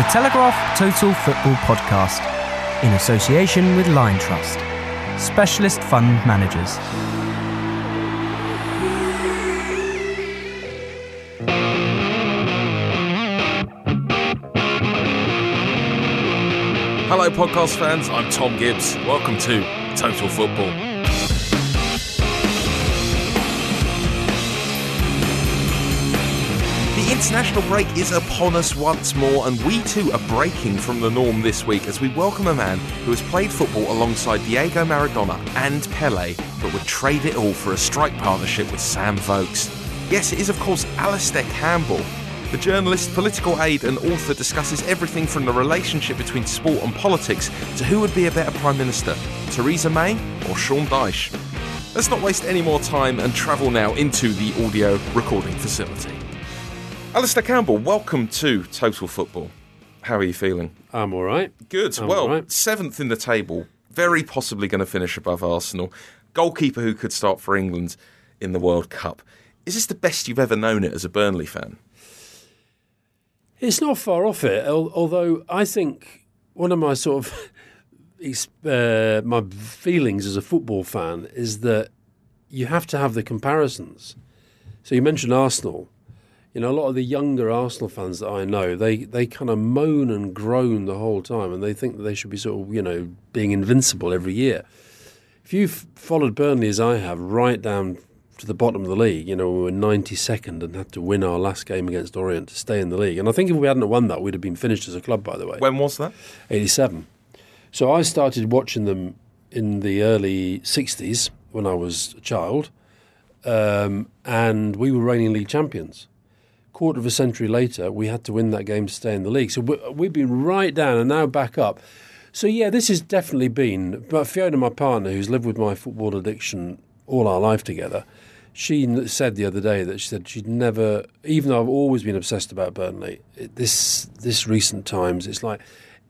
The Telegraph Total Football Podcast, in association with Lion Trust, specialist fund managers. Hello, podcast fans. I'm Thom Gibbs. Welcome to Total Football. International break is upon us once more, and we too are breaking from the norm this week as we welcome a man who has played football alongside Diego Maradona and Pele, but would trade it all for a strike partnership with Sam Vokes. Yes, it is, of course, Alastair Campbell. The journalist, political aide, and author discusses everything from the relationship between sport and politics to who would be a better Prime Minister, Theresa May or Sean Dyche. Let's not waste any more time and travel now into the audio recording facility. Alastair Campbell, welcome to Total Football. How are you feeling? I'm all right. Good. I'm well, right. seventh in the table, very possibly going to finish above Arsenal. Goalkeeper who could start for England in the World Cup. Is this the best you've ever known it as a Burnley fan? It's not far off it, although I think one of my sort of uh, my feelings as a football fan is that you have to have the comparisons. So you mentioned Arsenal. You know, a lot of the younger Arsenal fans that I know, they, they kind of moan and groan the whole time, and they think that they should be sort of, you know, being invincible every year. If you've followed Burnley as I have, right down to the bottom of the league, you know, we were 92nd and had to win our last game against Orient to stay in the league. And I think if we hadn't won that, we'd have been finished as a club, by the way. When was that? 87. So I started watching them in the early 60s when I was a child, um, and we were reigning league champions. Quarter of a century later, we had to win that game to stay in the league. So we- we've been right down and now back up. So yeah, this has definitely been. But Fiona, my partner, who's lived with my football addiction all our life together, she said the other day that she said she'd never, even though I've always been obsessed about Burnley, this this recent times, it's like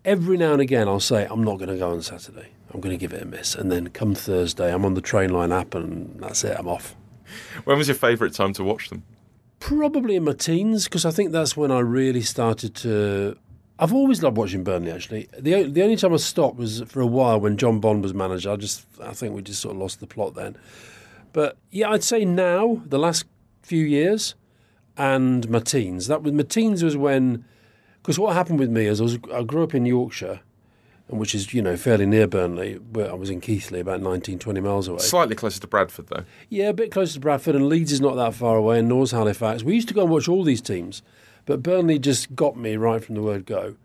every now and again I'll say I'm not going to go on Saturday. I'm going to give it a miss, and then come Thursday, I'm on the train line app, and that's it. I'm off. When was your favourite time to watch them? Probably in my teens because I think that's when I really started to. I've always loved watching Burnley. Actually, the the only time I stopped was for a while when John Bond was manager. I just I think we just sort of lost the plot then. But yeah, I'd say now the last few years and my teens. That was my teens was when because what happened with me is I was I grew up in Yorkshire, which is you know fairly near Burnley. Where I was in Keighley, about 19, 20 miles away. Slightly closer to Bradford, though. Yeah, a bit closer to Bradford, and Leeds is not that far away, and nor's Halifax. We used to go and watch all these teams, but Burnley just got me right from the word go.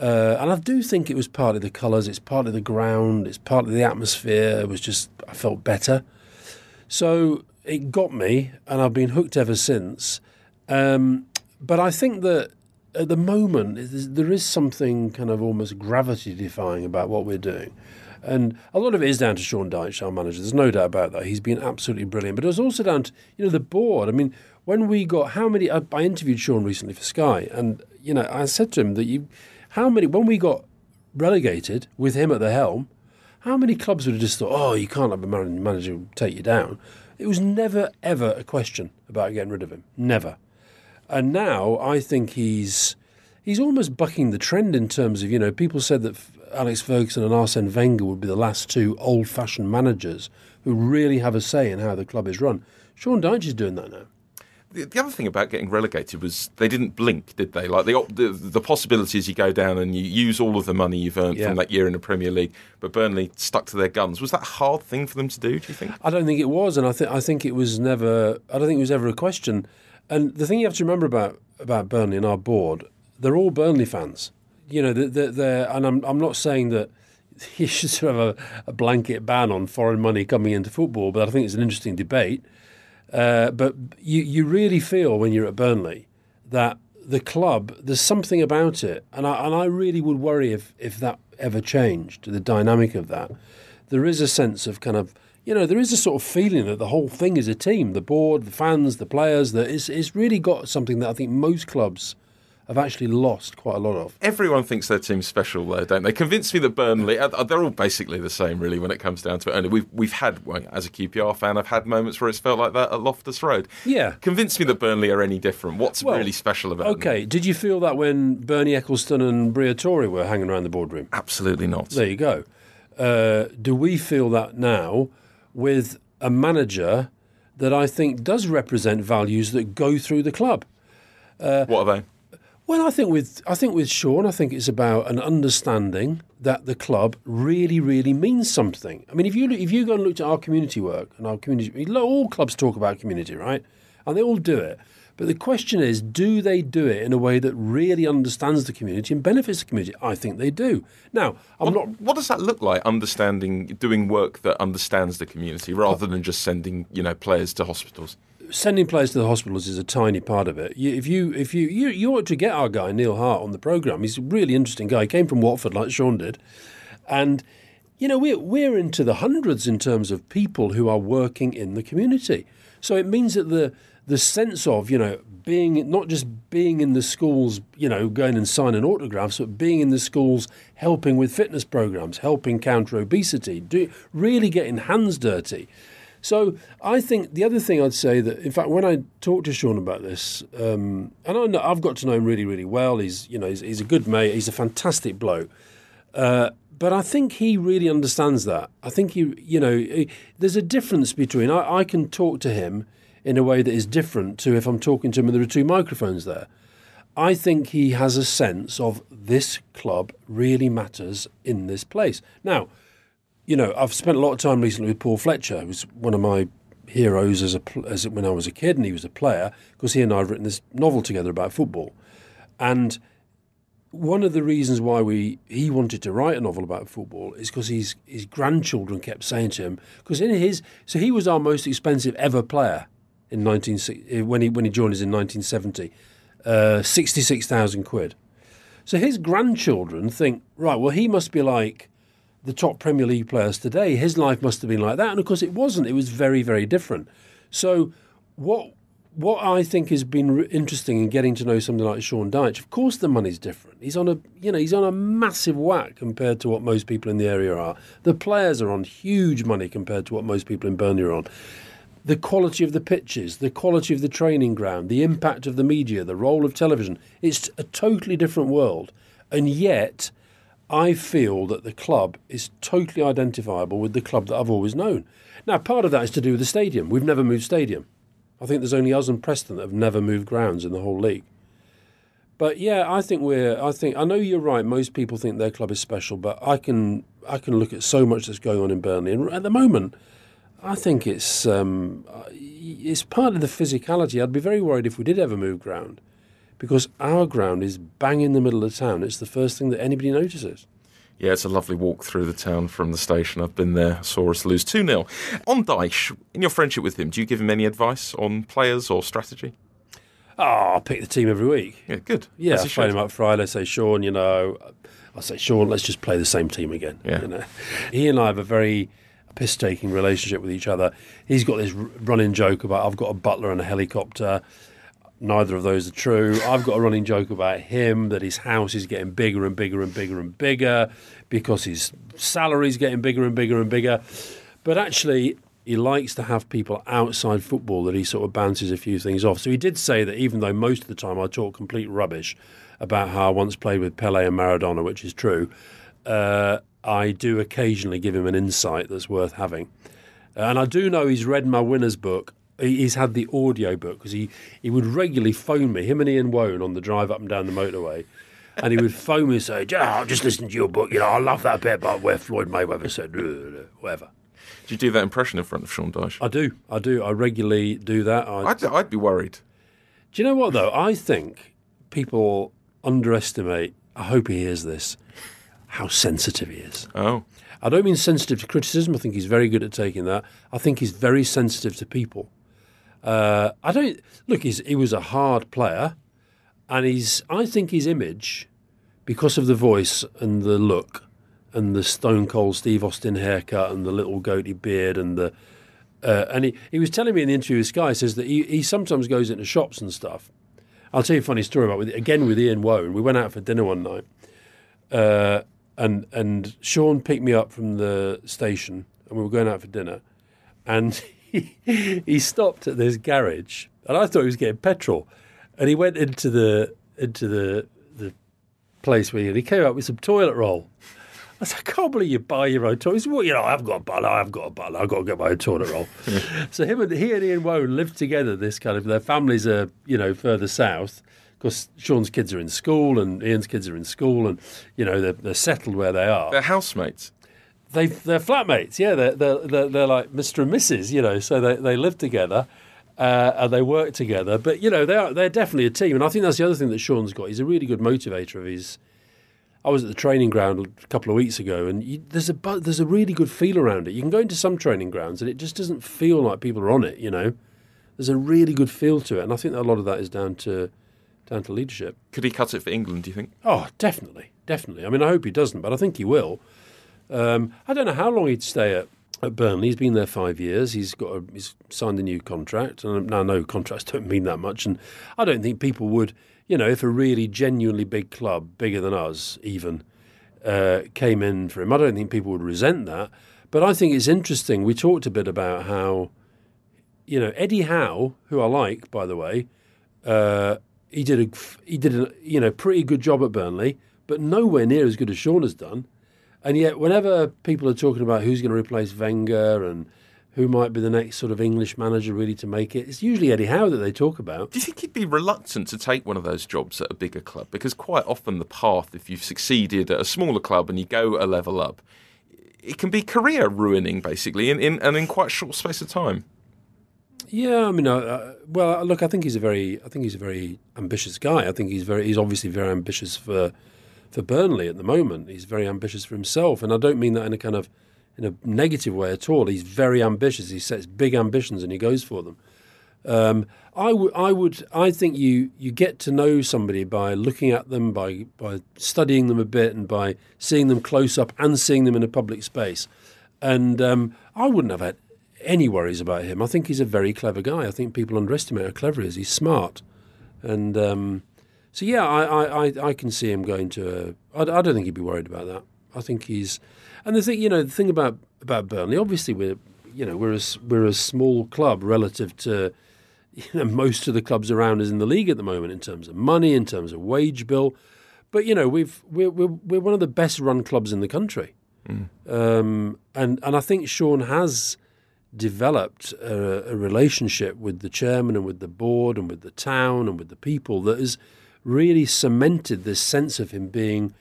Uh, and I do think it was partly the colours, it's partly the ground, it's partly the atmosphere. It was just, I felt better. So it got me, and I've been hooked ever since. Um, but I think that at the moment, there is something kind of almost gravity defying about what we're doing. And a lot of it is down to Sean Dyche, our manager. There's no doubt about that. He's been absolutely brilliant. But it was also down to, you know, the board. I mean, when we got, how many, I, I interviewed Sean recently for Sky, and, you know, I said to him that you, how many, when we got relegated with him at the helm, how many clubs would have just thought, oh, you can't have a manager take you down? It was never, ever a question about getting rid of him. Never. And now I think he's he's almost bucking the trend in terms of you know people said that Alex Ferguson and Arsene Wenger would be the last two old-fashioned managers who really have a say in how the club is run. Sean Dyche is doing that now. The, the other thing about getting relegated was they didn't blink, did they? Like the the, the possibilities you go down and you use all of the money you've earned Yeah. from that year in the Premier League, but Burnley stuck to their guns. Was that a hard thing for them to do? Do you think? I don't think it was, and I think I think it was never. I don't think it was ever a question. And the thing you have to remember about about Burnley and our board, they're all Burnley fans. You know, they're, they're, and I'm I'm not saying that you should sort of have a, a blanket ban on foreign money coming into football, but I think it's an interesting debate. Uh, but you you really feel when you're at Burnley that the club there's something about it, and I and I really would worry if if that ever changed the dynamic of that. There is a sense of kind of you know there is a sort of feeling that the whole thing is a team, the board, the fans, the players. That it's it's really got something that I think most clubs have actually lost quite a lot of. Everyone thinks their team's special, though, don't they? Convince me that Burnley, uh, they're all basically the same, really, when it comes down to it. Only we've, we've had, well, as a QPR fan, I've had moments where it's felt like that at Loftus Road. Yeah. Convince me that Burnley are any different. What's Well, really special about them? Okay, did you feel that when Bernie Ecclestone and Briatore were hanging around the boardroom? Absolutely not. There you go. Uh, do we feel that now with a manager that I think does represent values that go through the club? Uh, what are they? Well, I think with I think with Sean, I think it's about an understanding that the club really, really means something. I mean, if you look, if you go and look at our community work and our community, all clubs talk about community, right? And they all do it. But the question is, do they do it in a way that really understands the community and benefits the community? I think they do. Now, I'm not What does that look like? Understanding, doing work that understands the community rather than just sending, you know, players to hospitals. sending players to the hospitals is a tiny part of it. You, if you if you, you you ought to get our guy Neil Hart on the program. He's a really interesting guy. He came from Watford, like Sean did, and you know we're we're into the hundreds in terms of people who are working in the community. So it means that the the sense of you know being not just being in the schools, you know, going and signing autographs, but being in the schools, helping with fitness programs, helping counter obesity, do, really getting hands dirty. So I think the other thing I'd say that, in fact, when I talked to Sean about this, um, and I know, I've got to know him really, really well. He's, you know, he's, he's a good mate. He's a fantastic bloke. Uh, but I think he really understands that. I think he, you know, he, there's a difference between I, I can talk to him in a way that is different to if I'm talking to him and there are two microphones there. I think he has a sense of this club really matters in this place. Now, you know, I've spent a lot of time recently with Paul Fletcher, who was one of my heroes as a as when I was a kid, and he was a player because he and I have written this novel together about football, and one of the reasons why we he wanted to write a novel about football is because his his grandchildren kept saying to him because in his so he was our most expensive ever player in 19 when he when he joined us in 1970 uh, 66,000 quid so his grandchildren think right well he must be like the top Premier League players today his life must have been like that and of course it wasn't it was very very different so what what I think has been re- interesting in getting to know somebody like Sean Dyche, of course the money's different. He's on a you know he's on a massive whack compared to what most people in the area are. The players are on huge money compared to what most people in Burnley are on. The quality of the pitches, the quality of the training ground, the impact of the media, the role of television. It's a totally different world. And yet, I feel that the club is totally identifiable with the club that I've always known. Now, part of that is to do with the stadium. We've never moved stadium. I think there's only us and Preston that have never moved grounds in the whole league. But yeah, I think we're. I think I know you're right. Most people think their club is special, but I can I can look at so much that's going on in Burnley, and at the moment, I think it's um, it's part of the physicality. I'd be very worried if we did ever move ground, because our ground is bang in the middle of town. It's the first thing that anybody notices. Yeah, it's a lovely walk through the town from the station. I've been there. Saw us lose 2 0. On Dyche, in your friendship with him, do you give him any advice on players or strategy? Oh, I pick the team every week. Yeah, good. Yeah, I phone him up Friday, say, Sean, you know, I say, Sean, let's just play the same team again. Yeah. You know, he and I have a very piss-taking relationship with each other. He's got this running joke about I've got a butler and a helicopter. Neither of those are true. I've got a running joke about him that his house is getting bigger and bigger and bigger and bigger because his salary's getting bigger and bigger and bigger. But actually, he likes to have people outside football that he sort of bounces a few things off. So he did say that even though most of the time I talk complete rubbish, about how I once played with Pele and Maradona, which is true, uh, I do occasionally give him an insight that's worth having. And I do know he's read my winner's book. He's had the audio book because he, he would regularly phone me, him and Ian Woan, on the drive up and down the motorway. And he would phone me and say, "Yeah, I'll just listen to your book. You know, I love that bit about where Floyd Mayweather said, "Uh, whatever. Do you do that impression in front of Sean Dyche? I do. I do. I regularly do that. I, I'd, I'd be worried. do you know what, though? I think people underestimate, I hope he hears this, how sensitive he is. Oh, I don't mean sensitive to criticism. I think he's very good at taking that. I think he's very sensitive to people. Uh, I don't look. He's, he was a hard player, and he's. I think his image, because of the voice and the look, and the Stone Cold Steve Austin haircut and the little goatee beard and the. Uh, and he, he was telling me in the interview with Sky says that he, he sometimes goes into shops and stuff. I'll tell you a funny story about with again with Ian Woan. We went out for dinner one night, uh, and and Sean picked me up from the station, and we were going out for dinner, and he, he stopped at this garage, and I thought he was getting petrol, and he went into the into the the place where he, and he came out with some toilet roll. I said, I can't believe you buy your own toilet. He said, well, you know, I've got a butler, I've got a butler, I've got to get my own toilet roll. so him and he and Ian Woan lived together. This kind of their families are you know further south because Sean's kids are in school and Ian's kids are in school, and you know they're, they're settled where they are they're housemates. they they're flatmates. Yeah, they're they're they're, they're like Mr. and Mrs. You know, so they they live together. Uh, and they work together, but you know they are they're definitely a team, and I think that's the other thing that Sean's got. He's a really good motivator of his. I was at the training ground a couple of weeks ago, and you, there's a there's a really good feel around it. You can go into some training grounds, and it just doesn't feel like people are on it. You know, there's a really good feel to it, and I think that a lot of that is down to down to leadership. Could he cut it for England? Do you think? Oh, definitely, definitely. I mean, I hope he doesn't, but I think he will. Um, I don't know how long he'd stay at, at Burnley. He's been there five years. He's got a, he's signed a new contract, and now no contracts don't mean that much. And I don't think people would, you know, if a really genuinely big club, bigger than us even, uh, came in for him, I don't think people would resent that. But I think it's interesting. We talked a bit about how, you know, Eddie Howe, who I like, by the way, uh, he did a he did a you know pretty good job at Burnley, but nowhere near as good as Sean has done. And yet, whenever people are talking about who's going to replace Wenger and who might be the next sort of English manager really to make it, it's usually Eddie Howe that they talk about. Do you think he'd be reluctant to take one of those jobs at a bigger club? Because quite often the path, if you've succeeded at a smaller club and you go a level up, it can be career ruining basically, in, in and in quite a short space of time. Yeah, I mean, uh, well, look, I think he's a very, I think he's a very ambitious guy. I think he's very, he's obviously very ambitious for for Burnley at the moment. He's very ambitious for himself, and I don't mean that in a kind of in a negative way at all. He's very ambitious. He sets big ambitions and he goes for them. Um, I would, I would, I think you you get to know somebody by looking at them, by by studying them a bit, and by seeing them close up and seeing them in a public space. And um, I wouldn't have had any worries about him. I think he's a very clever guy. I think people underestimate how clever he is. He's smart, and um, so yeah, I, I, I, I can see him going to. A, I, I don't think he'd be worried about that. I think he's, and the thing you know the thing about about Burnley, obviously we're you know we're a, we're a small club relative to you know, most of the clubs around us in the league at the moment in terms of money, in terms of wage bill. But you know, we've we're we're, we're one of the best run clubs in the country, um, and and I think Sean has developed a, a relationship with the chairman and with the board and with the town and with the people that has really cemented this sense of him being,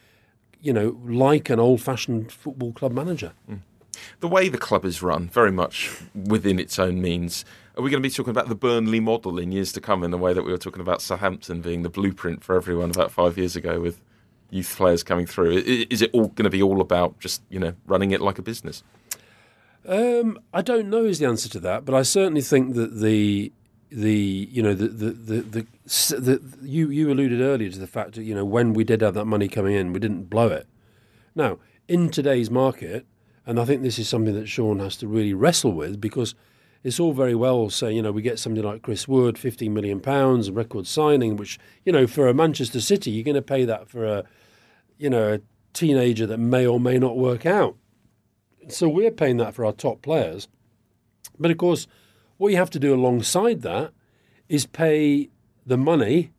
you know, like an old-fashioned football club manager. Hmm. The way the club is run, very much within its own means. Are we going to be talking about the Burnley model in years to come in the way that we were talking about Southampton being the blueprint for everyone about five years ago with youth players coming through? Is it all going to be all about just, you know, running it like a business? Um, I don't know is the answer to that, but I certainly think that the the you know the the the, the, the you you alluded earlier to the fact that you know when we did have that money coming in, we didn't blow it. Now in today's market, and I think this is something that Sean has to really wrestle with because it's all very well saying you know we get somebody like Chris Wood, fifteen million pounds, record signing, which you know for a Manchester City you're going to pay that for a you know a teenager that may or may not work out. So we're paying that for our top players. But of course, what you have to do alongside that is pay the money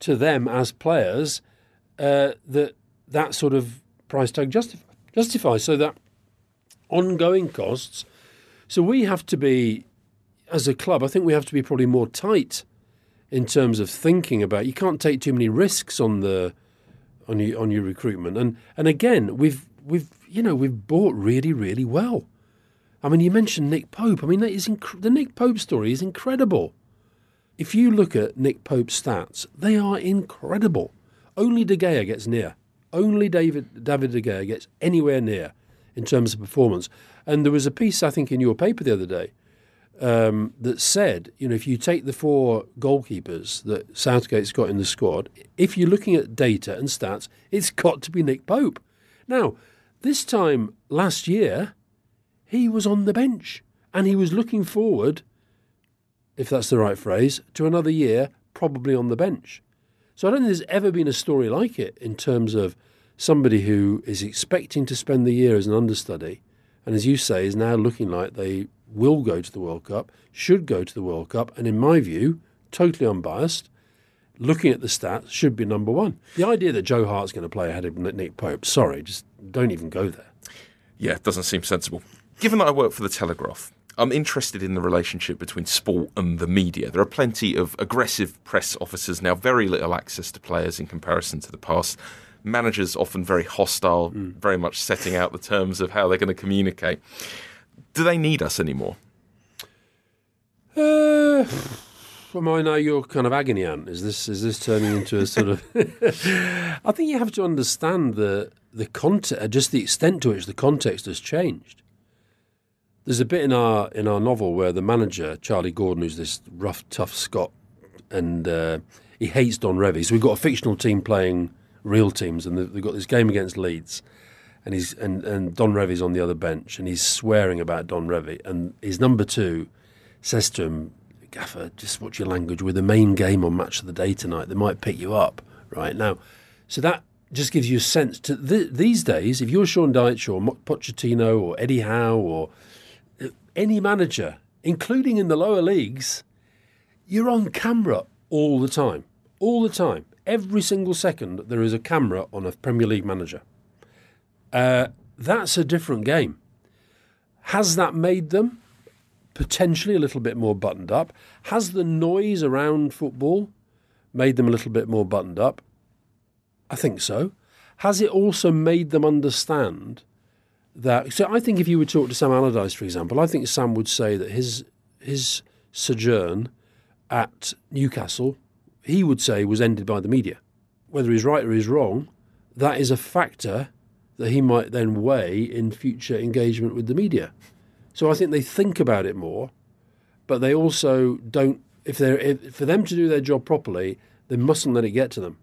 to them as players uh, that that sort of price tag justify, justifies. So that ongoing costs. So we have to be, as a club, I think we have to be probably more tight in terms of thinking about. You can't take too many risks on the on your on your recruitment. And and again, we've we've you know we've bought really really well. I mean, you mentioned Nick Pope. I mean, that is inc- the Nick Pope story is incredible. If you look at Nick Pope's stats, they are incredible. Only De Gea gets near. Only David David De Gea gets anywhere near in terms of performance. And there was a piece I think in your paper the other day um, that said, you know, if you take the four goalkeepers that Southgate's got in the squad, if you're looking at data and stats, it's got to be Nick Pope. Now, this time last year, he was on the bench and he was looking forward, if that's the right phrase, to another year probably on the bench. So I don't think there's ever been a story like it in terms of somebody who is expecting to spend the year as an understudy and, as you say, is now looking like they will go to the World Cup, should go to the World Cup, and in my view, totally unbiased, looking at the stats, should be number one. The idea that Joe Hart's going to play ahead of Nick Pope, sorry, just don't even go there. Yeah, it doesn't seem sensible. Given that I work for the Telegraph, I'm interested in the relationship between sport and the media. There are plenty of aggressive press officers now, very little access to players in comparison to the past. Managers often very hostile, mm. very much setting out the terms of how they're going to communicate. Do they need us anymore? Uh, well, I know you're kind of agony aunt. Is this is this turning into a sort of? I think you have to understand the the context, just the extent to which the context has changed. There's a bit in our in our novel where the manager Charlie Gordon, who's this rough, tough Scot, and uh, he hates Don Revie. So we've got a fictional team playing real teams, and they've got this game against Leeds, and he's and, and Don Revie's on the other bench, and he's swearing about Don Revie, and his number two says to him, "Gaffer, just watch your language. We're the main game on Match of the Day tonight. They might pick you up right now." So that just gives you a sense to th- these days. If you're Sean Dyche or Pochettino or Eddie Howe or uh, any manager, including in the lower leagues, you're on camera all the time, all the time every single second there is a camera on a Premier League manager. Uh, that's a different game. Has that made them potentially a little bit more buttoned up? Has the noise around football made them a little bit more buttoned up? I think so. Has it also made them understand that? So I think if you would talk to Sam Allardyce, for example, I think Sam would say that his his sojourn at Newcastle he would say was ended by the media. Whether he's right or he's wrong, that is a factor that he might then weigh in future engagement with the media. So I think they think about it more, but they also don't. If they're if, for them to do their job properly, they mustn't let it get to them,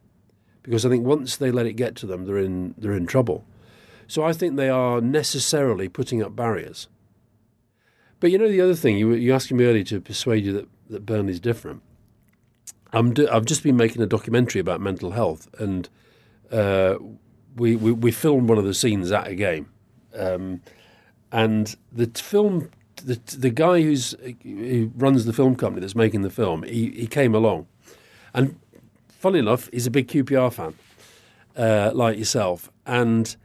because I think once they let it get to them, they're in they're in trouble. So I think they are necessarily putting up barriers. But you know the other thing you you asking me earlier to persuade you that that Burnley's different. I'm do, I've just been making a documentary about mental health, and uh, we, we, we filmed one of the scenes at a game, um, and the film the the guy who's who runs the film company that's making the film he, he came along, and funny enough he's a big QPR fan, uh, like yourself, and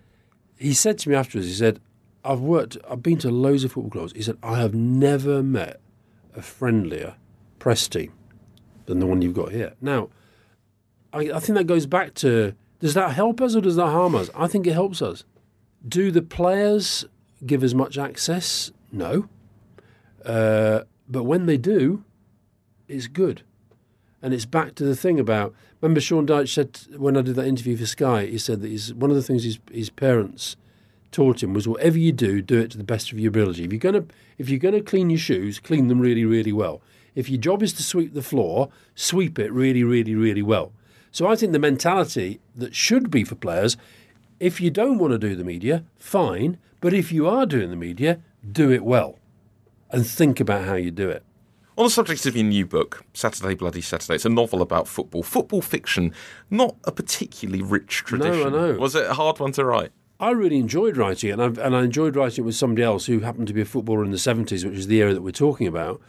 he said to me afterwards he said I've worked I've been to loads of football clubs he said I have never met a friendlier press team than the one you've got here. Now, I, I think that goes back to does that help us or does that harm us? I think it helps us. Do the players give as much access? No. Uh, but when they do, it's good. And it's back to the thing about remember Sean Dyche said when I did that interview for Sky, he said that one of the things his, his parents taught him was whatever you do, do it to the best of your ability. If you're gonna if you're gonna clean your shoes, clean them really, really well. If your job is to sweep the floor, sweep it really, really, really well. So I think the mentality that should be for players if you don't want to do the media, fine. But if you are doing the media, do it well and think about how you do it. On the subject of your new book, Saturday Bloody Saturday, it's a novel about football. Football fiction, not a particularly rich tradition. No, I know. Was it a hard one to write? I really enjoyed writing it, and I, and I enjoyed writing it with somebody else who happened to be a footballer in the 70s, which is the era that we're talking about.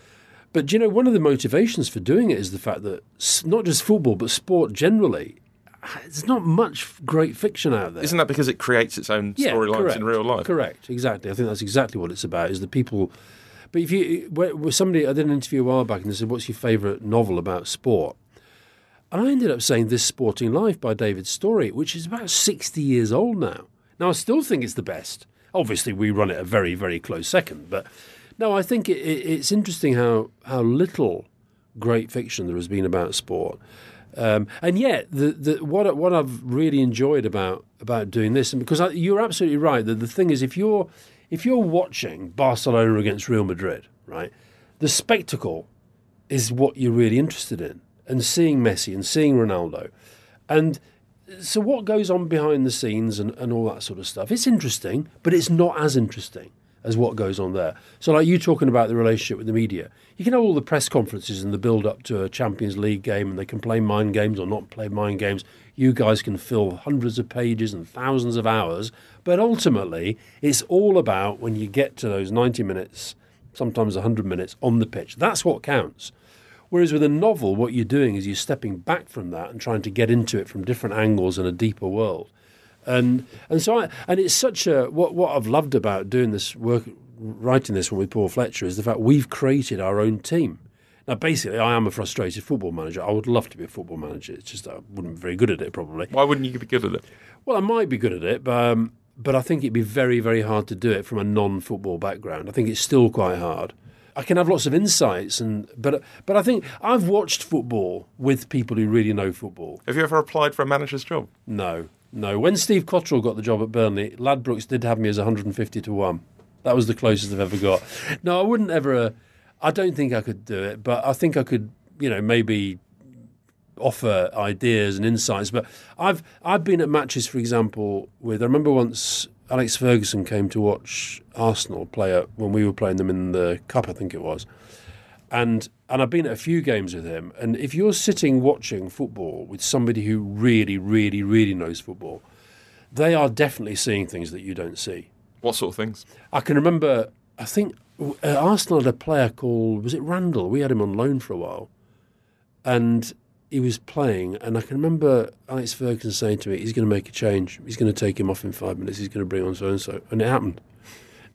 But you know, one of the motivations for doing it is the fact that not just football, but sport generally there's not much great fiction out there. Isn't that because it creates its own storylines in real life? Correct, exactly. I think that's exactly what it's about. Is the people. But if you, somebody, I did an interview a while back, and they said, "What's your favourite novel about sport?" And I ended up saying "This Sporting Life" by David Storey, which is about sixty years old now. Now I still think it's the best. Obviously, we run it a very, very close second, but no, I think it, it, it's interesting how how little great fiction there has been about sport. Um, and yet, the, the, what what I've really enjoyed about about doing this, and because I, you're absolutely right, that the thing is, if you're if you're watching Barcelona against Real Madrid, right, the spectacle is what you're really interested in, and seeing Messi and seeing Ronaldo, and so what goes on behind the scenes and, and all that sort of stuff. It's interesting, but it's not as interesting as what goes on there. So, like you talking about the relationship with the media, you can have all the press conferences and the build up to a Champions League game, and they can play mind games or not play mind games. You guys can fill hundreds of pages and thousands of hours, but ultimately, it's all about when you get to those 90 minutes, sometimes 100 minutes on the pitch. That's what counts. Whereas with a novel, what you're doing is you're stepping back from that and trying to get into it from different angles and a deeper world. And and so I, and it's such a what what I've loved about doing this work, writing this one with Paul Fletcher is the fact we've created our own team. Now, basically, I am a frustrated football manager. I would love to be a football manager. It's just I wouldn't be very good at it, probably. Why wouldn't you be good at it? Well, I might be good at it, but um, but I think it'd be very very hard to do it from a non-football background. I think it's still quite hard. I can have lots of insights, and but but I think I've watched football with people who really know football. Have you ever applied for a manager's job? No, no. When Steve Cotterill got the job at Burnley, Ladbrokes did have me as 150 to one. That was the closest I've ever got. No, I wouldn't ever. Uh, I don't think I could do it, but I think I could. You know, maybe offer ideas and insights. But I've I've been at matches, for example, with I remember once Alex Ferguson came to watch Arsenal play at, when we were playing them in the cup, I think it was. And and I've been at a few games with him. And if you're sitting watching football with somebody who really, really, really knows football, they are definitely seeing things that you don't see. What sort of things? I can remember. I think uh, Arsenal had a player called was it Randall? We had him on loan for a while, and he was playing. And I can remember Alex Ferguson saying to me, "He's going to make a change. He's going to take him off in five minutes. He's going to bring on so and so," and it happened.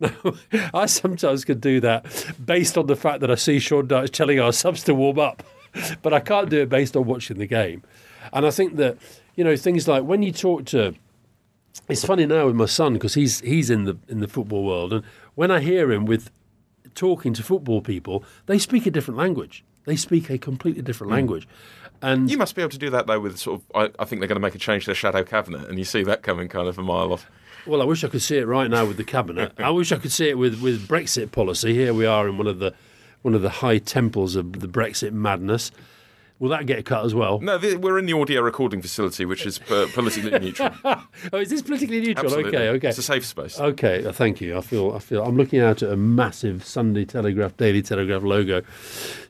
I sometimes could do that based on the fact that I see Sean Dyche telling our subs to warm up, but I can't do it based on watching the game. And I think that you know things like when you talk to it's funny now with my son because he's he's in the in the football world, and when I hear him with talking to football people, they speak a different language. They speak a completely different hmm. language, and You must be able to do that though with sort of. I, I think they're going to make a change to their shadow cabinet, and you see that coming kind of a mile off. Well, I wish I could see it right now with the cabinet. I wish I could see it with with Brexit policy. Here we are in one of the one of the high temples of the Brexit madness. Will that get cut as well? No, th- we're in the audio recording facility, which is uh, politically neutral. Oh, is this politically neutral? Absolutely. Okay, okay. It's a safe space. Okay, uh, thank you. I feel I feel I'm looking out at a massive Sunday Telegraph, Daily Telegraph logo.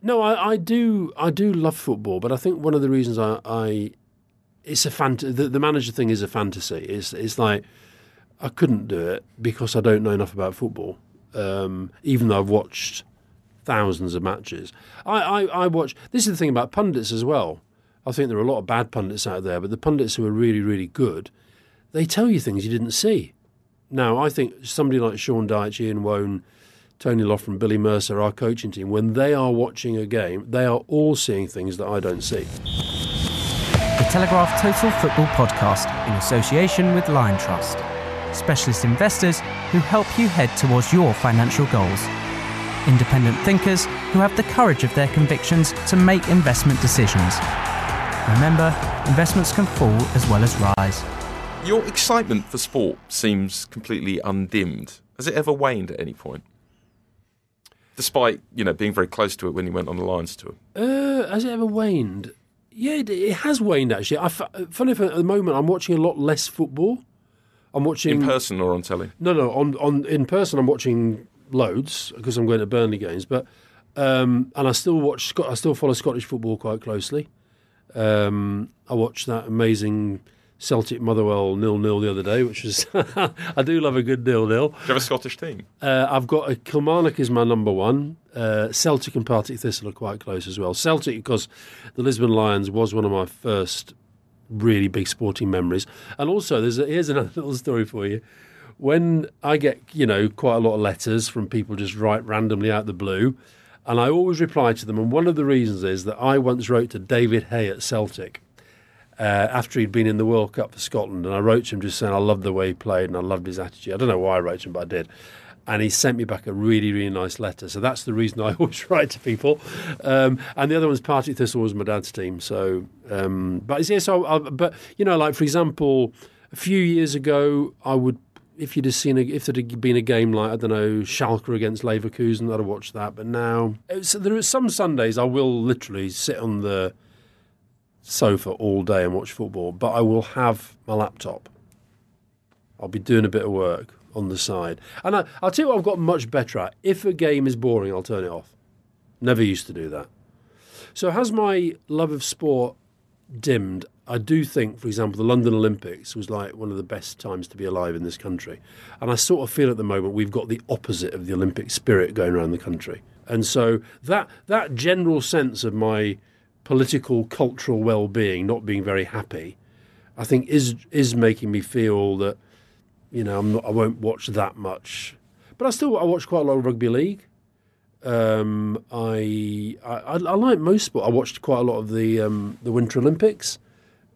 No, I, I do I do love football, but I think one of the reasons I, I it's a fant- the, the manager thing is a fantasy. It's it's like I couldn't do it because I don't know enough about football. Um, even though I've watched thousands of matches, I, I I watch. This is the thing about pundits as well. I think there are a lot of bad pundits out there, but the pundits who are really really good, they tell you things you didn't see. Now, I think somebody like Sean Dyche, Ian Woan, Tony Loughlan, Billy Mercer, our coaching team, when they are watching a game, they are all seeing things that I don't see. The Telegraph Total Football Podcast in association with Lion Trust. Specialist investors who help you head towards your financial goals. Independent thinkers who have the courage of their convictions to make investment decisions. Remember, investments can fall as well as rise. Your excitement for sport seems completely undimmed. Has it ever waned at any point? Despite you know being very close to it when you went on the Lions tour. Uh, has it ever waned? Yeah, it, it has waned actually. I, f- funny enough, at the moment, I'm watching a lot less football. I'm watching In person or on telly? No, no. On on in person, I'm watching loads because I'm going to Burnley games. But um, and I still watch. I still follow Scottish football quite closely. Um, I watched that amazing Celtic Motherwell nil nil the other day, which was I do love a good nil nil. Do you have a Scottish team? Uh, I've got a Kilmarnock is my number one. Uh, Celtic and Partick Thistle are quite close as well. Celtic because the Lisbon Lions was one of my first really big sporting memories. And also, there's a, here's another little story for you. When I get you know quite a lot of letters from people just write randomly out the blue, and I always reply to them. And one of the reasons is that I once wrote to David Hay at Celtic. Uh, after he'd been in the World Cup for Scotland, and I wrote to him just saying I loved the way he played and I loved his attitude. I don't know why I wrote to him, but I did and he sent me back a really, really nice letter. So that's the reason I always write to people. Um, and the other one's Partick Thistle was my dad's team. So, um, but yeah, so, I, but you know, like for example, a few years ago, I would, if you'd have seen, a, if there had been a game like I don't know Schalke against Leverkusen, I'd have watched that. But now, there are some Sundays I will literally sit on the sofa all day and watch football, but I will have my laptop. I'll be doing a bit of work on the side. And I, will tell you what I've got much better at. If a game is boring, I'll turn it off. Never used to do that. So has my love of sport dimmed? I do think, for example, the London Olympics was like one of the best times to be alive in this country. And I sort of feel at the moment we've got the opposite of the Olympic spirit going around the country. And so that that general sense of my political, cultural well-being not being very happy, I think is is making me feel that you know, not, i won't watch that much, but I still I watch quite a lot of rugby league. Um, I, I, I like most sport. I watched quite a lot of the um, the Winter Olympics.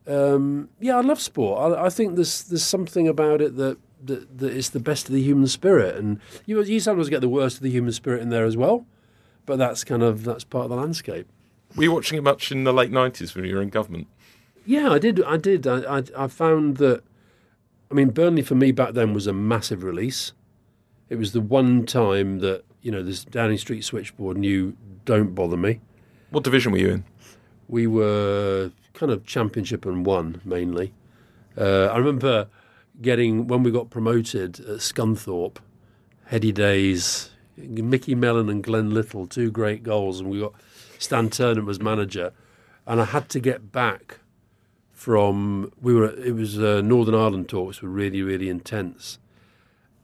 Um, yeah, I love sport. I, I, think there's there's something about it that, that that is the best of the human spirit, and you you sometimes get the worst of the human spirit in there as well. But that's kind of that's part of the landscape. Were you watching it much in the late nineties when you were in government? Yeah, I did. I did. I, I, I found that I mean, Burnley for me back then was a massive release. It was the one time that you know this Downing Street switchboard knew don't bother me. What division were you in? We were kind of championship and one mainly. Uh, I remember getting when we got promoted at Scunthorpe, heady days. Mickey Mellon and Glen Little, two great goals, and we got Stan Ternent was manager, and I had to get back from we were it was uh, Northern Ireland talks were really really intense,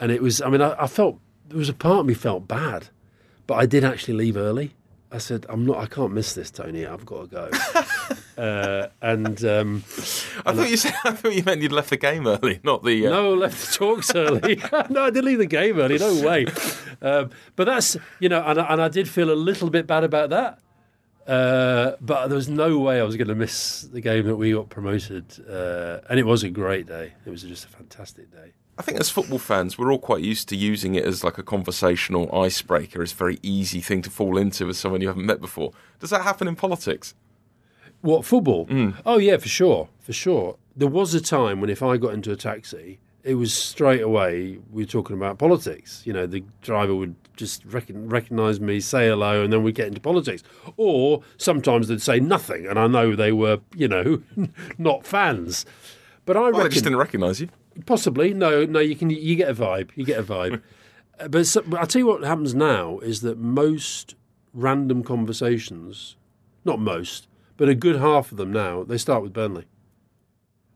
and it was I mean I, I, felt there was a part of me felt bad, but I did actually leave early. I said I'm not I can't miss this Tony I've got to go, uh, and um, I and thought I, you said I thought you meant you'd left the game early, not the uh... no left the talks early. no, I did leave the game early. No way, um, but that's you know and, and I did feel a little bit bad about that. Uh, but there was no way I was going to miss the game that we got promoted. Uh, and it was a great day. It was just a fantastic day. I think as football fans, we're all quite used to using it as like a conversational icebreaker. It's a very easy thing to fall into with someone you haven't met before. Does that happen in politics? What, football? Mm. Oh, yeah, for sure. For sure. There was a time when if I got into a taxi, it was straight away we were talking about politics. You know, the driver would just recon, recognize me, say hello, and then we get into politics. Or sometimes they'd say nothing, and I know they were, you know, not fans. But I well, reckon, they just didn't recognise you. Possibly, no, no. You can, you get a vibe. You get a vibe. Uh, but so, I'll tell you what happens now is that most random conversations, not most, but a good half of them now, they start with Burnley.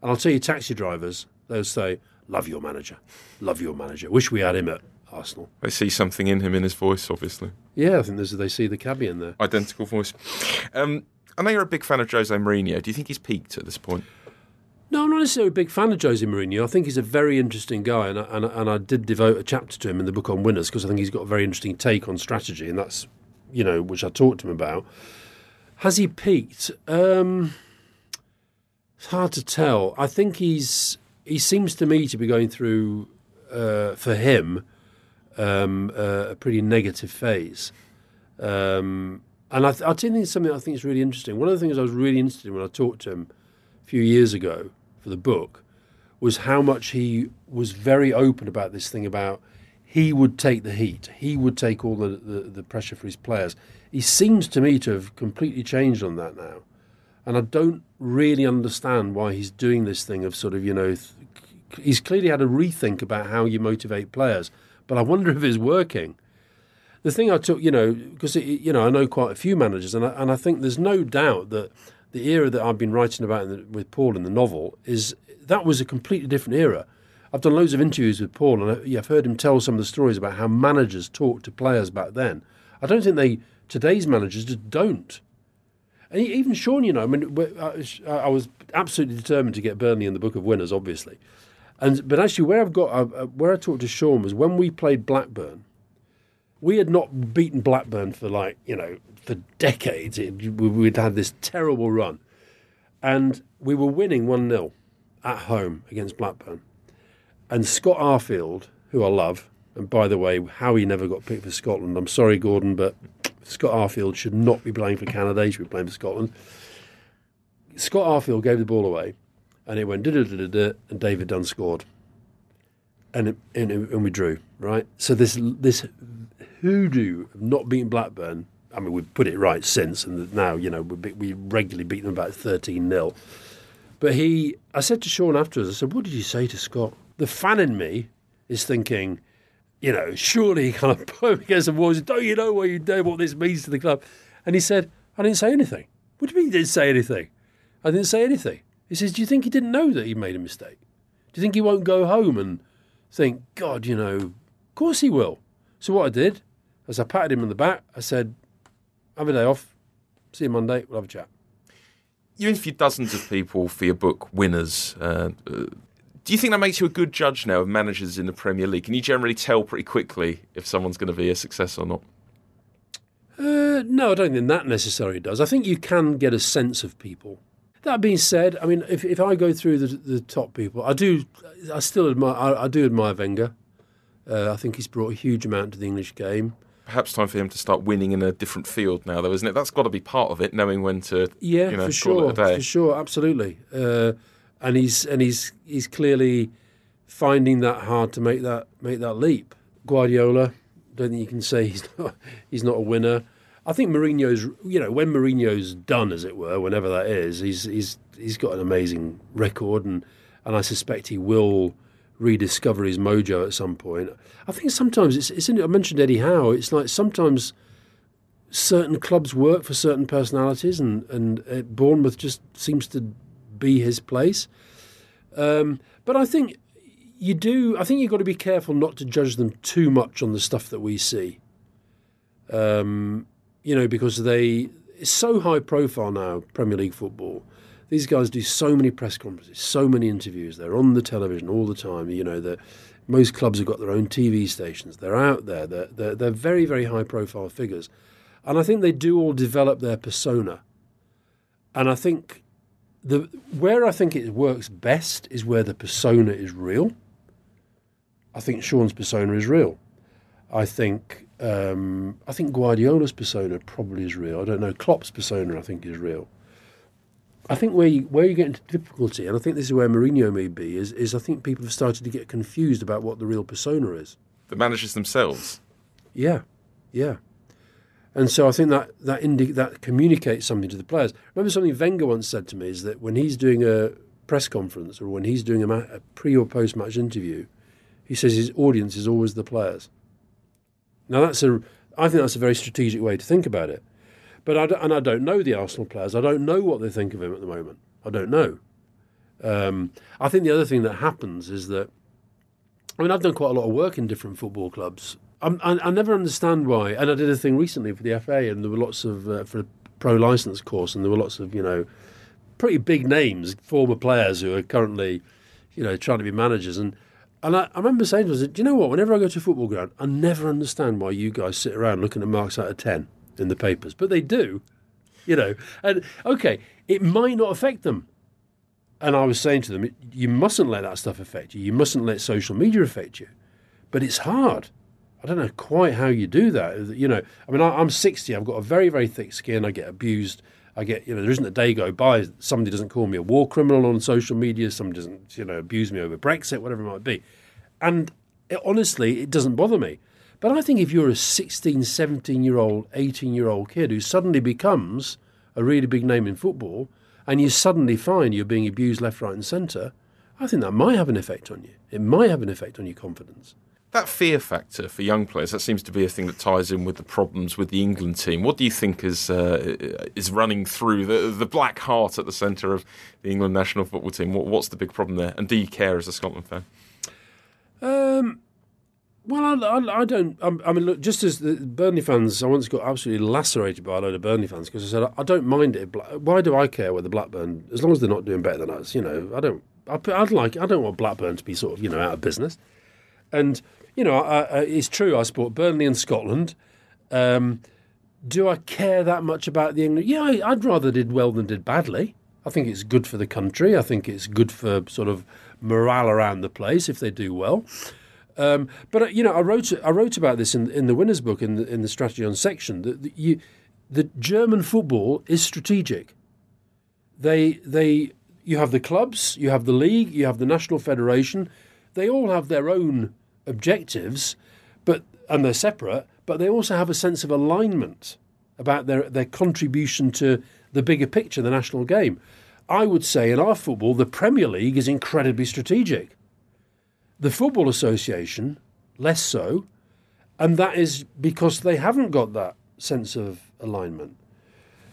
And I'll tell you, taxi drivers, they'll say, "Love your manager, love your manager. Wish we had him at Arsenal. They see something in him in his voice, obviously. Yeah, I think they see the cabbie in there. Identical voice. Um, I know you're a big fan of Jose Mourinho. Do you think he's peaked at this point? No, I'm not necessarily a big fan of Jose Mourinho. I think he's a very interesting guy, and I, and, and I did devote a chapter to him in the book on winners because I think he's got a very interesting take on strategy, and that's you know which I talked to him about. Has he peaked? Um, it's hard to tell. I think he's he seems to me to be going through uh, for him um, uh, a pretty negative phase. Um, and I, th- I think something I think is really interesting. One of the things I was really interested in when I talked to him a few years ago for the book was how much he was very open about this thing about he would take the heat, he would take all the, the, the pressure for his players. He seems to me to have completely changed on that now. And I don't really understand why he's doing this thing of sort of, you know, th- he's clearly had a rethink about how you motivate players but I wonder if it's working. The thing I took, you know, because you know I know quite a few managers, and I, and I think there's no doubt that the era that I've been writing about the, with Paul in the novel is that was a completely different era. I've done loads of interviews with Paul, and I, I've heard him tell some of the stories about how managers talked to players back then. I don't think they today's managers just don't. And even Sean, you know, I mean, I was- absolutely determined to get Burnley in the book of winners, obviously. And but actually, where I've got uh, uh, where I talked to Sean was when we played Blackburn. We had not beaten Blackburn for like you know for decades. We'd had this terrible run, and we were winning one 0 at home against Blackburn. And Scott Arfield, who I love, and by the way, how he never got picked for Scotland. I'm sorry, Gordon, but Scott Arfield should not be playing for Canada. He should be playing for Scotland. Scott Arfield gave the ball away, and it went da da da da and David Dunn scored, and it, and, it- and we drew. Right, so this this hoodoo of not beating Blackburn. I mean, we've put it right since, and now you know we, we regularly beat them about thirteen 0 But he, I said to Sean afterwards, I said, "What did you say to Scott?" The fan in me is thinking, you know, surely he kind of him against the walls. Don't you know what you do, what this means to the club? And he said, I didn't say anything. What do you mean you didn't say anything? I didn't say anything. He says, Do you think he didn't know that he made a mistake? Do you think he won't go home and think, God, you know, of course he will. So what I did was I patted him on the back. I said, Have a day off. See you Monday. We'll have a chat. You interviewed dozens of people for your book, Winners. Uh, uh, do you think that makes you a good judge now of managers in the Premier League? Can you generally tell pretty quickly if someone's going to be a success or not? Uh, no, I don't think that necessarily does. I think you can get a sense of people. That being said, I mean, if, if I go through the, the top people, I do, I still admire, I, I do admire Wenger. Uh, I think he's brought a huge amount to the English game. Perhaps time for him to start winning in a different field now, though, isn't it? That's got to be part of it, knowing when to, Yeah, you know, for sure, it a day. for sure, absolutely. Uh, and he's and he's he's clearly finding that hard to make that make that leap. Guardiola, don't think you can say he's not he's not a winner. I think Mourinho's you know when Mourinho's done as it were, whenever that is, he's he's he's got an amazing record and and I suspect he will rediscover his mojo at some point. I think sometimes it's, it's I mentioned Eddie Howe. It's like sometimes certain clubs work for certain personalities, and and uh, Bournemouth just seems to be his place. Um, but I think you do. I think you've got to be careful not to judge them too much on the stuff that we see. Um, you know, because they it's so high profile now, Premier League football. These guys do so many press conferences, so many interviews. They're on the television all the time. You know, that most clubs have got their own TV stations. They're out there. They're, they're, they're very, very high profile figures. And I think they do all develop their persona. And I think the where I think it works best is where the persona is real. I think Sean's persona is real. I think um, I think Guardiola's persona probably is real. I don't know. Klopp's persona I think is real. I think where you, where you get into difficulty, and I think this is where Mourinho may be, is, is I think people have started to get confused about what the real persona is. The managers themselves. Yeah, yeah. And so I think that that indi- that communicates something to the players. Remember something Wenger once said to me is that when he's doing a press conference or when he's doing a, ma- a pre or post match interview, he says his audience is always the players. Now that's a I think that's a very strategic way to think about it. But I and I don't know the Arsenal players. I don't know what they think of him at the moment. I don't know. Um, I think the other thing that happens is that I mean, I've done quite a lot of work in different football clubs. I, I never understand why. And I did a thing recently for the FA, and there were lots of uh, for a pro license course, and there were lots of you know pretty big names, former players who are currently you know trying to be managers. And and I, I remember saying to them, "Do you know what? Whenever I go to a football ground, I never understand why you guys sit around looking at marks out of ten in the papers, but they do." You know, and okay, it might not affect them. And I was saying to them, you mustn't let that stuff affect you. You mustn't let social media affect you. But it's hard. I don't know quite how you do that. You know, I mean, I, I'm 60. I've got a very, very thick skin. I get abused. I get, you know, there isn't a day go by somebody doesn't call me a war criminal on social media. Somebody doesn't, you know, abuse me over Brexit, whatever it might be. And it, honestly, it doesn't bother me. But I think if you're a 16, 17 year old, 18 year old kid who suddenly becomes a really big name in football and you suddenly find you're being abused left, right, and centre, I think that might have an effect on you. It might have an effect on your confidence. That fear factor for young players, that seems to be a thing that ties in with the problems with the England team. What do you think is uh, is running through the the black heart at the centre of the England national football team? What, what's the big problem there? And do you care as a Scotland fan? Um, Well, I, I, I don't. I, I mean, look, just as the Burnley fans, I once got absolutely lacerated by a load of Burnley fans because I said I, don't mind it. Why do I care whether Blackburn, as long as they're not doing better than us? You know, I don't. I, I'd like. I don't want Blackburn to be sort of you know out of business. And you know, I, I, it's true. I support Burnley in Scotland. Um, do I care that much about the England? Yeah, I, I'd rather did well than did badly. I think it's good for the country. I think it's good for sort of morale around the place if they do well. Um, but uh, you know, I wrote I wrote about this in in the winners book in the, in the strategy on section that the, you, the German football is strategic. They they you have the clubs, you have the league, you have the national federation. They all have their own objectives, but and they're separate. But they also have a sense of alignment about their their contribution to the bigger picture, the national game. I would say in our football, the Premier League is incredibly strategic. The Football Association, less so, and that is because they haven't got that sense of alignment.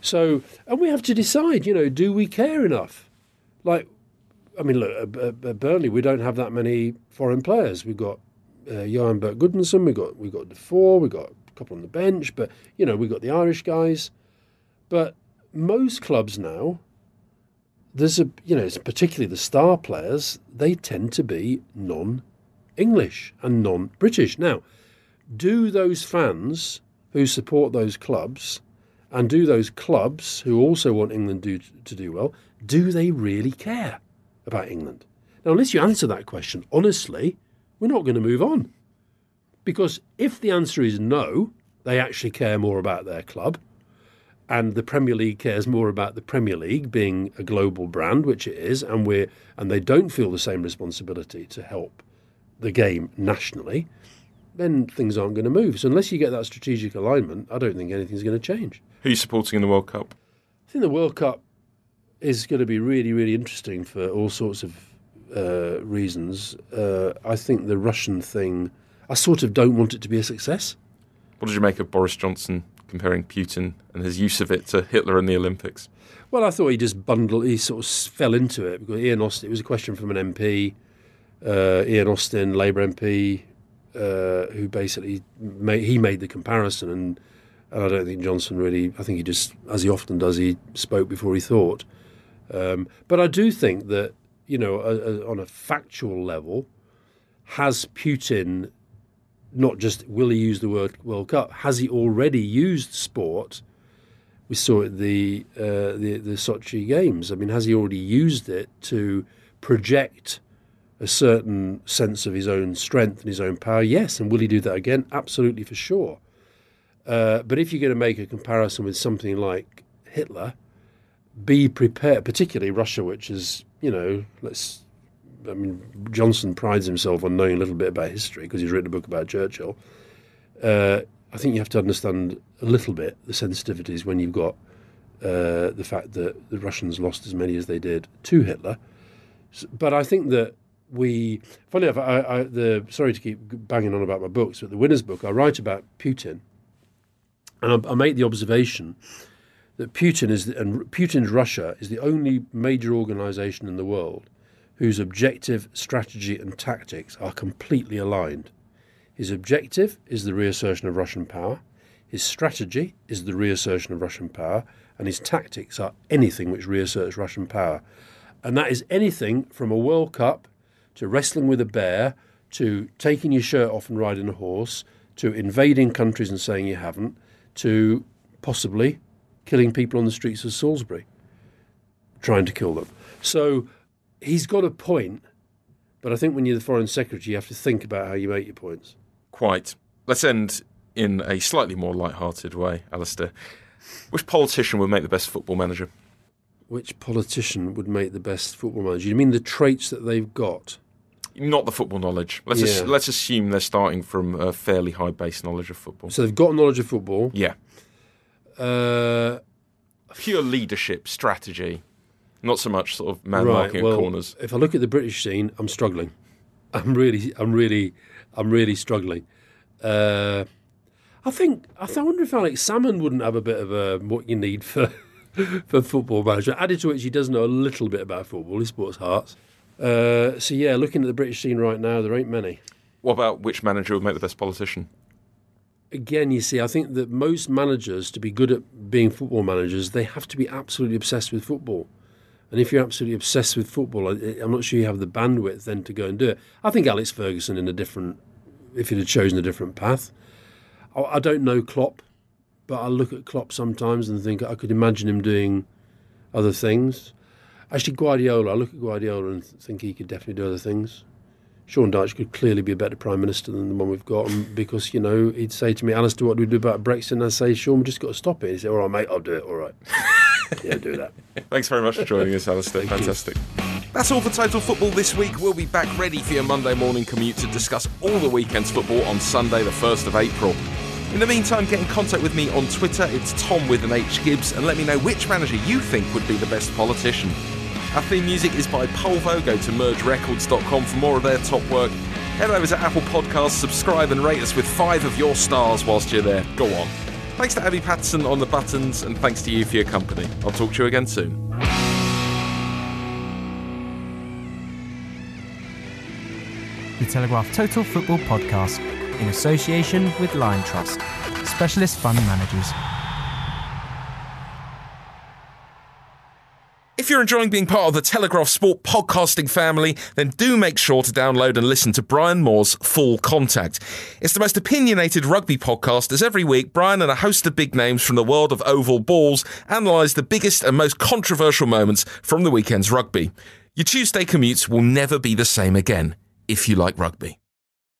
So, and we have to decide, you know, do we care enough? Like, I mean, look, at, Burnley, we don't have that many foreign players. We've got uh, Johann Berg Gudmundsson, we got we got Defoe, we got a couple on the bench, but you know, we got the Irish guys. But most clubs now, there's a you know, particularly the star players, they tend to be non-English and non-British. Now, do those fans who support those clubs, and do those clubs who also want England do, to do well, do they really care about England? Now, unless you answer that question honestly, we're not going to move on. Because if the answer is no, they actually care more about their club, and the Premier League cares more about the Premier League being a global brand, which it is, and we're and they don't feel the same responsibility to help the game nationally, then things aren't going to move. So unless you get that strategic alignment, I don't think anything's going to change. Who are you supporting in the World Cup? I think the World Cup is going to be really, really interesting for all sorts of uh, reasons. Uh, I think the Russian thing, I sort of don't want it to be a success. What did you make of Boris Johnson comparing Putin and his use of it to Hitler and the Olympics? Well, I thought he just bundled, he sort of fell into it because Ian Austin, it was a question from an MP, uh, Ian Austin, Labour MP, uh, who basically made, he made the comparison, and, and I don't think Johnson really. I think he just, as he often does, he spoke before he thought. Um, but I do think that you know, a, a, on a factual level, has Putin not just will he use the word World Cup? Has he already used sport? We saw it the uh, the the Sochi Games. I mean, has he already used it to project a certain sense of his own strength and his own power? Yes, and will he do that again? Absolutely, for sure. Uh, but if you're going to make a comparison with something like Hitler, be prepared, particularly Russia, which is, you know, let's. I mean, Johnson prides himself on knowing a little bit about history because he's written a book about Churchill. Uh, I think you have to understand a little bit the sensitivities when you've got uh, the fact that the Russians lost as many as they did to Hitler. But I think that we, funny enough, I, I, the sorry to keep banging on about my books, but the Winners book, I write about Putin, and I, I make the observation that Putin is and Putin's Russia is the only major organization in the world whose objective, strategy, and tactics are completely aligned. His objective is the reassertion of Russian power. His strategy is the reassertion of Russian power, and his tactics are anything which reasserts Russian power. And that is anything from a World Cup to wrestling with a bear to taking your shirt off and riding a horse to invading countries and saying you haven't to possibly killing people on the streets of Salisbury, trying to kill them. So he's got a point, but I think when you're the foreign secretary, you have to think about how you make your points. Quite. Let's end in a slightly more light-hearted way, Alastair. Which politician would make the best football manager? Which politician would make the best football manager? You mean the traits that they've got? Not the football knowledge. Let's Yeah. ass- let's assume they're starting from a fairly high base knowledge of football. So they've got knowledge of football. yeah, Uh, pure leadership, strategy, not so much sort of man right. marking Well, corners. if I look at the British scene, I'm struggling. I'm really, I'm really, I'm really struggling. Uh, I think I, th- I wonder if Alex Salmond wouldn't have a bit of a what you need for for football manager. Added to which he does know a little bit about football. He sports hearts. Uh, so yeah, looking at the British scene right now, there ain't many. What about which manager would make the best politician? Again, you see, I think that most managers, to be good at being football managers, they have to be absolutely obsessed with football. And if you're absolutely obsessed with football, I'm not sure you have the bandwidth then to go and do it. I think Alex Ferguson in a different, if he'd have chosen a different path. I don't know Klopp, but I look at Klopp sometimes and think I could imagine him doing other things. Actually, Guardiola, I look at Guardiola and think he could definitely do other things. Sean Dyche could clearly be a better prime minister than the one we've got, and because you know he'd say to me, "Alastair, what do we do about Brexit?" And I say, "Sean, we just got to stop it." He said, "All right, mate, I'll do it. All right, yeah, do that." Thanks very much for joining us, Alastair. Fantastic. That's all for Total Football this week. We'll be back ready for your Monday morning commute to discuss all the weekend's football on Sunday, the 1st of April. In the meantime, get in contact with me on Twitter. It's Tom with an H Gibbs, and let me know which manager you think would be the best politician. Our theme music is by Polvo. Go to mergerecords.com for more of their top work. Head over to Apple Podcasts, subscribe, and rate us with five of your stars whilst you're there. Go on. Thanks to Abby Patterson on the buttons, and thanks to you for your company. I'll talk to you again soon. The Telegraph Total Football Podcast in association with Lion Trust, specialist fund managers. If you're enjoying being part of the Telegraph Sport podcasting family, then do make sure to download and listen to Brian Moore's Full Contact. It's the most opinionated rugby podcast, as every week, Brian and a host of big names from the world of oval balls analyse the biggest and most controversial moments from the weekend's rugby. Your Tuesday commutes will never be the same again if you like rugby.